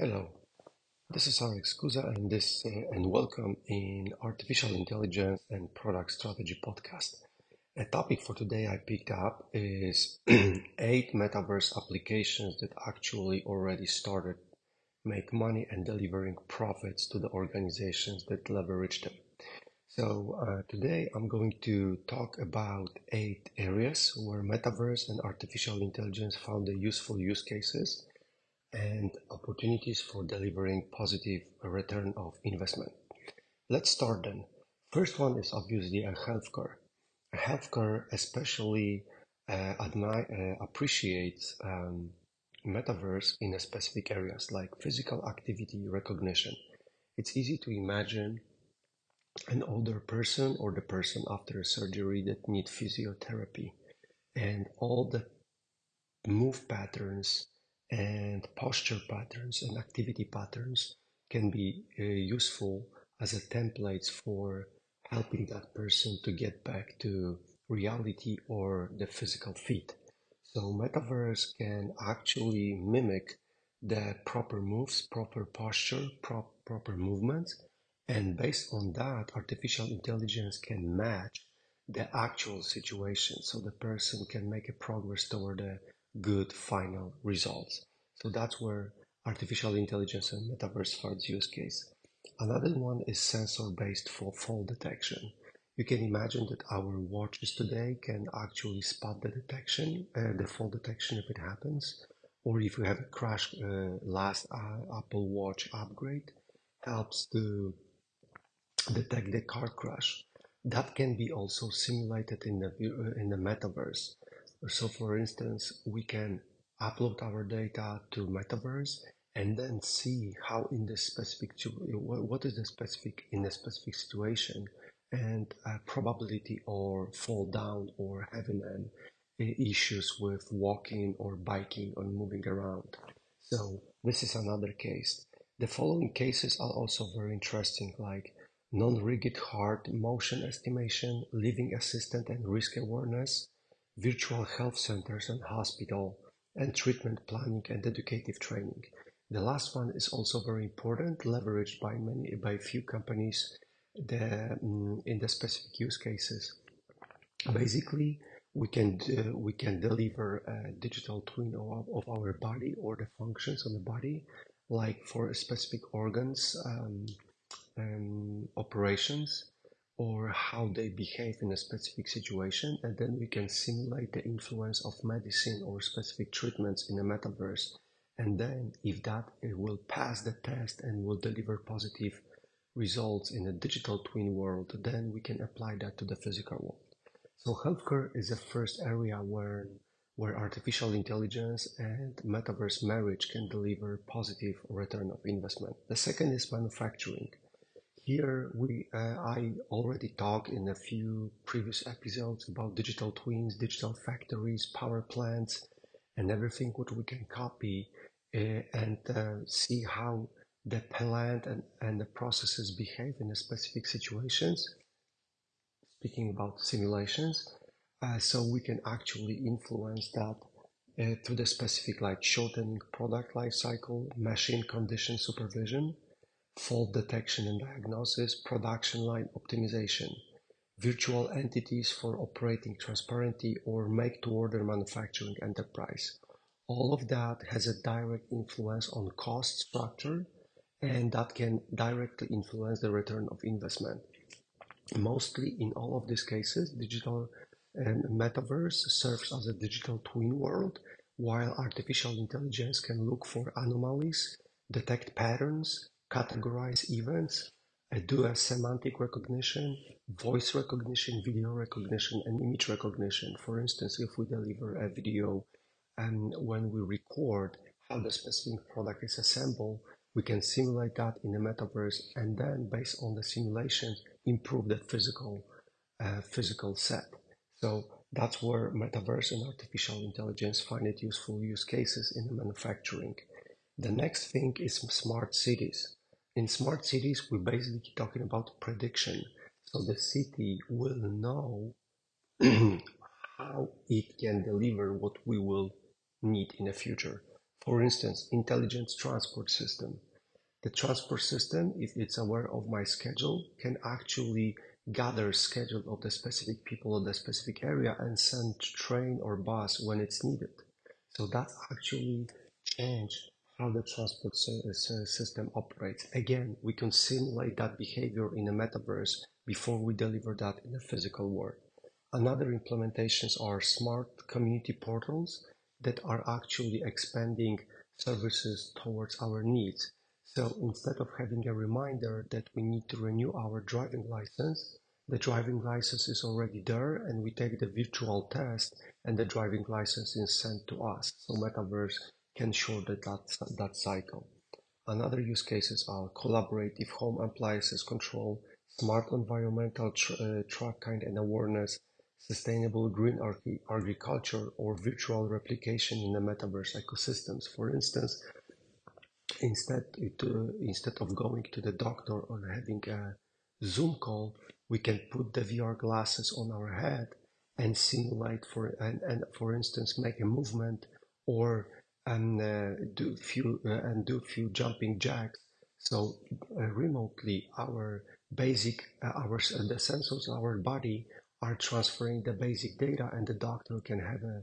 Hello, this is Alex Kuza, and this uh, and welcome in Artificial Intelligence and Product Strategy podcast. A topic for today I picked up is eight metaverse applications that actually already started make money and delivering profits to the organizations that leverage them. So uh, today I'm going to talk about eight areas where metaverse and artificial intelligence found the useful use cases and opportunities for delivering positive return of investment. Let's start then. First one is obviously a healthcare. A healthcare especially uh, admi- uh, appreciates um, metaverse in specific areas like physical activity recognition. It's easy to imagine an older person or the person after a surgery that need physiotherapy and all the move patterns and posture patterns and activity patterns can be uh, useful as a templates for helping that person to get back to reality or the physical fit. So metaverse can actually mimic the proper moves, proper posture, prop, proper movements, and based on that, artificial intelligence can match the actual situation so the person can make a progress toward a good final results. So that's where artificial intelligence and metaverse finds use case. Another one is sensor-based for fall detection. You can imagine that our watches today can actually spot the detection, uh, the fall detection if it happens, or if you have a crash. Uh, last uh, Apple Watch upgrade helps to detect the car crash. That can be also simulated in the uh, in the metaverse. So, for instance, we can upload our data to Metaverse and then see how in the specific what is the specific in a specific situation and probability or fall down or having an issues with walking or biking or moving around. So this is another case. The following cases are also very interesting, like non-rigid heart motion estimation, living assistant and risk awareness, virtual health centers and hospital, and treatment planning and educative training. The last one is also very important, leveraged by many by few companies the, um, in the specific use cases. Basically, we can uh, we can deliver a digital twin of, of, our body or the functions of the body, like for specific organs um, um, operations or how they behave in a specific situation, and then we can simulate the influence of medicine or specific treatments in a metaverse. And then, if that will pass the test and will deliver positive results in a digital twin world, then we can apply that to the physical world. So healthcare is the first area where where artificial intelligence and metaverse marriage can deliver positive return of investment. The second is manufacturing. Here we, uh, I already talked in a few previous episodes about digital twins, digital factories, power plants, and everything what we can copy uh, and uh, see how the plant and, and the processes behave in specific situations. Speaking about simulations, uh, so we can actually influence that uh, through the specific like shortening product life cycle, machine condition supervision, fault detection and diagnosis, production line optimization, virtual entities for operating transparently or make-to-order manufacturing enterprise. All of that has a direct influence on cost structure and that can directly influence the return of investment. Mostly in all of these cases, digital and metaverse serves as a digital twin world, while artificial intelligence can look for anomalies, detect patterns, categorize events, do a semantic recognition, voice recognition, video recognition, and image recognition. For instance, if we deliver a video and when we record how the specific product is assembled, we can simulate that in the metaverse and then based on the simulation, improve the physical uh, physical set. So that's where metaverse and artificial intelligence find it useful use cases in the manufacturing. The next thing is smart cities. In smart cities, we're basically talking about prediction. So the city will know how it can deliver what we will need in the future. For instance, intelligent transport system. The transport system, if it's aware of my schedule, can actually gather schedule of the specific people of the specific area and send train or bus when it's needed. So that actually change how the transport uh, system operates. Again, we can simulate that behavior in a metaverse before we deliver that in the physical world. Another implementations are smart community portals that are actually expanding services towards our needs. So instead of having a reminder that we need to renew our driving license, the driving license is already there and we take the virtual test and the driving license is sent to us. So Metaverse can shorten that, that cycle. Another use cases are collaborative home appliances control, smart environmental tr uh, tracking and awareness, sustainable green agriculture, or virtual replication in the metaverse ecosystems. For instance, instead, it, uh, instead of going to the doctor or having a Zoom call, we can put the VR glasses on our head and simulate for and, and for instance make a movement or and uh, do few uh, and do few jumping jacks so uh, remotely our basic uh, our the sensors our body are transferring the basic data and the doctor can have a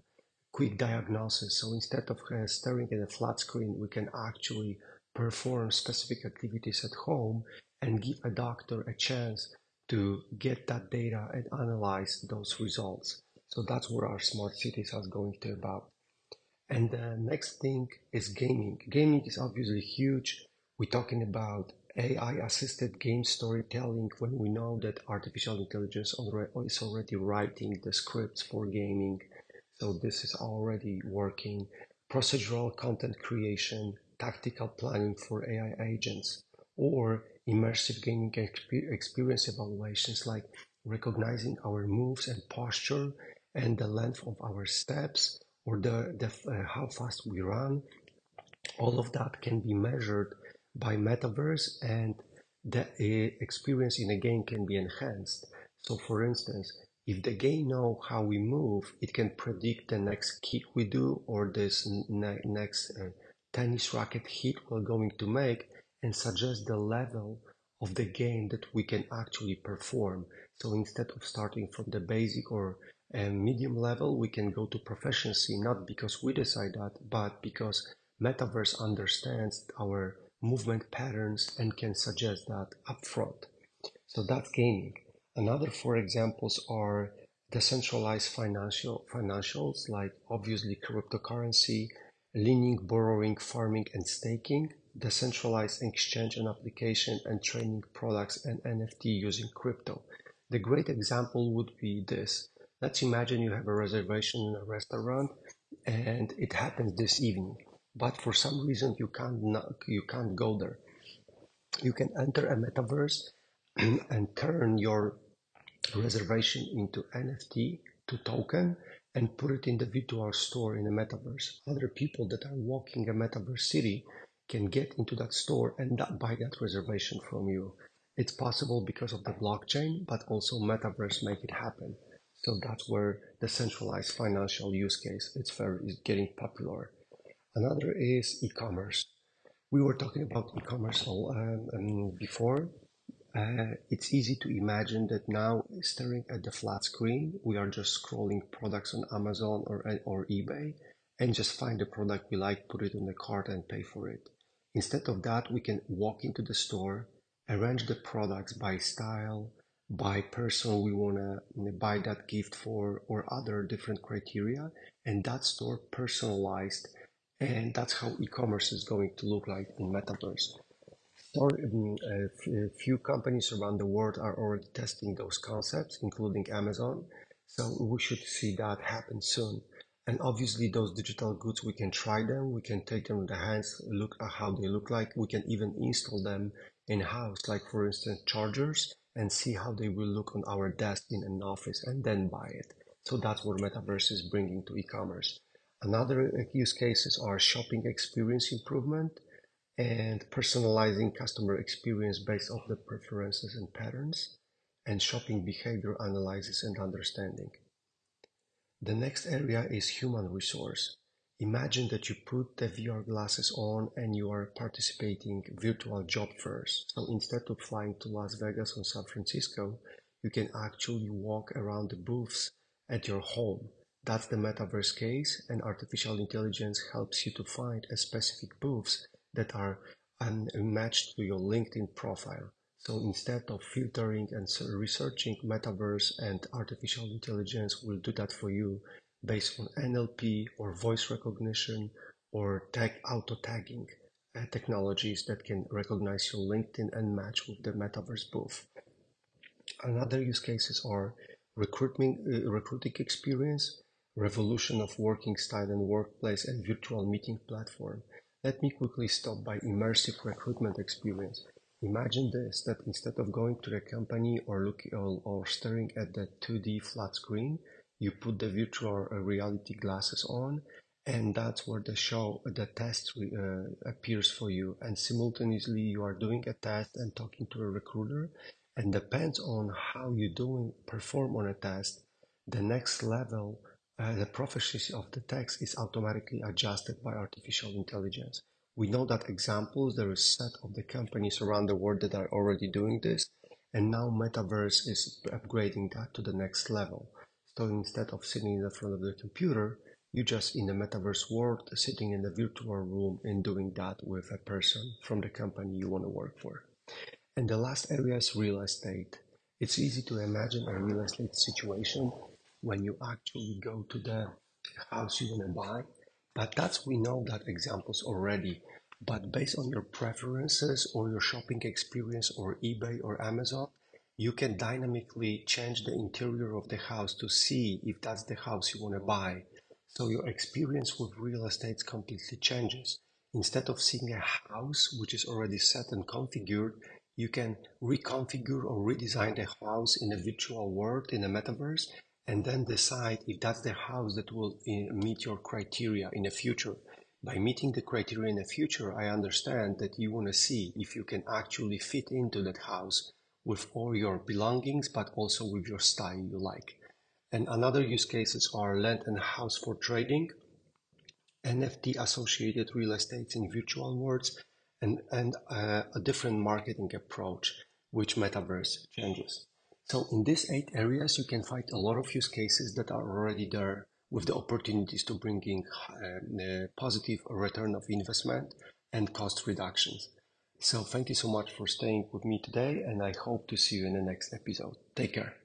quick diagnosis. So instead of uh, staring at a flat screen, we can actually perform specific activities at home and give a doctor a chance to get that data and analyze those results. So that's where our smart cities are going to about. And the next thing is gaming. Gaming is obviously huge. We're talking about AI assisted game storytelling when we know that artificial intelligence is already writing the scripts for gaming. So this is already working. Procedural content creation, tactical planning for AI agents, or immersive gaming experience evaluations like recognizing our moves and posture and the length of our steps or the, the uh, how fast we run. All of that can be measured by metaverse and the experience in a game can be enhanced. So for instance, if the game know how we move, it can predict the next kick we do or this ne next uh, tennis racket hit we're going to make and suggest the level of the game that we can actually perform. So instead of starting from the basic or uh, medium level, we can go to proficiency, not because we decide that, but because Metaverse understands our movement patterns and can suggest that upfront. So that's gaming. Another four examples are decentralized financial financials like obviously cryptocurrency, lending, borrowing, farming, and staking, decentralized exchange and application, and training products and NFT using crypto. The great example would be this. Let's imagine you have a reservation in a restaurant and it happens this evening but for some reason you can't you can't go there. You can enter a metaverse and turn your reservation into NFT to token and put it in the virtual store in the metaverse. Other people that are walking a metaverse city can get into that store and that, buy that reservation from you. It's possible because of the blockchain, but also metaverse make it happen. So that's where decentralized financial use case it's very is getting popular. Another is e-commerce. We were talking about e-commerce um, um, before. Uh, it's easy to imagine that now, staring at the flat screen, we are just scrolling products on Amazon or or eBay, and just find the product we like, put it in the cart, and pay for it. Instead of that, we can walk into the store, arrange the products by style, by person we want to buy that gift for, or other different criteria, and that store personalized and that's how e-commerce is going to look like in metaverse. Um, a few companies around the world are already testing those concepts, including Amazon. So we should see that happen soon. And obviously, those digital goods, we can try them, we can take them in the hands, look at how they look like. We can even install them in house, like for instance, chargers, and see how they will look on our desk in an office and then buy it. So that's what Metaverse is bringing to e-commerce. Another uh, use cases are shopping experience improvement and personalizing customer experience based on the preferences and patterns and shopping behavior analysis and understanding. The next area is human resource. Imagine that you put the VR glasses on and you are participating virtual job fairs. So instead of flying to Las Vegas or San Francisco, you can actually walk around the booths at your home. That's the metaverse case and artificial intelligence helps you to find a specific booths that are um, unmatched to your LinkedIn profile. So instead of filtering and researching metaverse and artificial intelligence will do that for you based on NLP or voice recognition or tag auto tagging uh, technologies that can recognize your LinkedIn and match with the metaverse booth. Another use cases are recruitment, uh, recruiting experience, revolution of working style and workplace, and virtual meeting platform. Let me quickly stop by immersive recruitment experience. Imagine this, that instead of going to the company or looking or, or staring at the 2D flat screen, you put the virtual uh, reality glasses on and that's where the show the test uh, appears for you. And simultaneously you are doing a test and talking to a recruiter and depends on how you doing perform on a test the next level uh, the proficiency of the text is automatically adjusted by artificial intelligence. We know that examples there is set of the companies around the world that are already doing this and now metaverse is upgrading that to the next level so instead of sitting in the front of the computer, you just in the metaverse world, sitting in the virtual room and doing that with a person from the company you want to work for. And the last area is real estate. It's easy to imagine a real estate situation when you actually go to the house you want to buy. But that's, we know that examples already. But based on your preferences or your shopping experience or eBay or Amazon, you can dynamically change the interior of the house to see if that's the house you want to buy. So your experience with real estate completely changes. Instead of seeing a house which is already set and configured, you can reconfigure or redesign the house in a virtual world, in a metaverse, and then decide if that's the house that will eh, meet your criteria in the future. By meeting the criteria in the future, I understand that you want to see if you can actually fit into that house with all your belongings, but also with your style you like. And another use cases are land and house for trading, NFT associated real estate in virtual worlds, and, and uh, a different marketing approach, which metaverse changes. So in these eight areas, you can find a lot of use cases that are already there with the opportunities to bring in uh, positive return of investment and cost reductions. So thank you so much for staying with me today and I hope to see you in the next episode. Take care.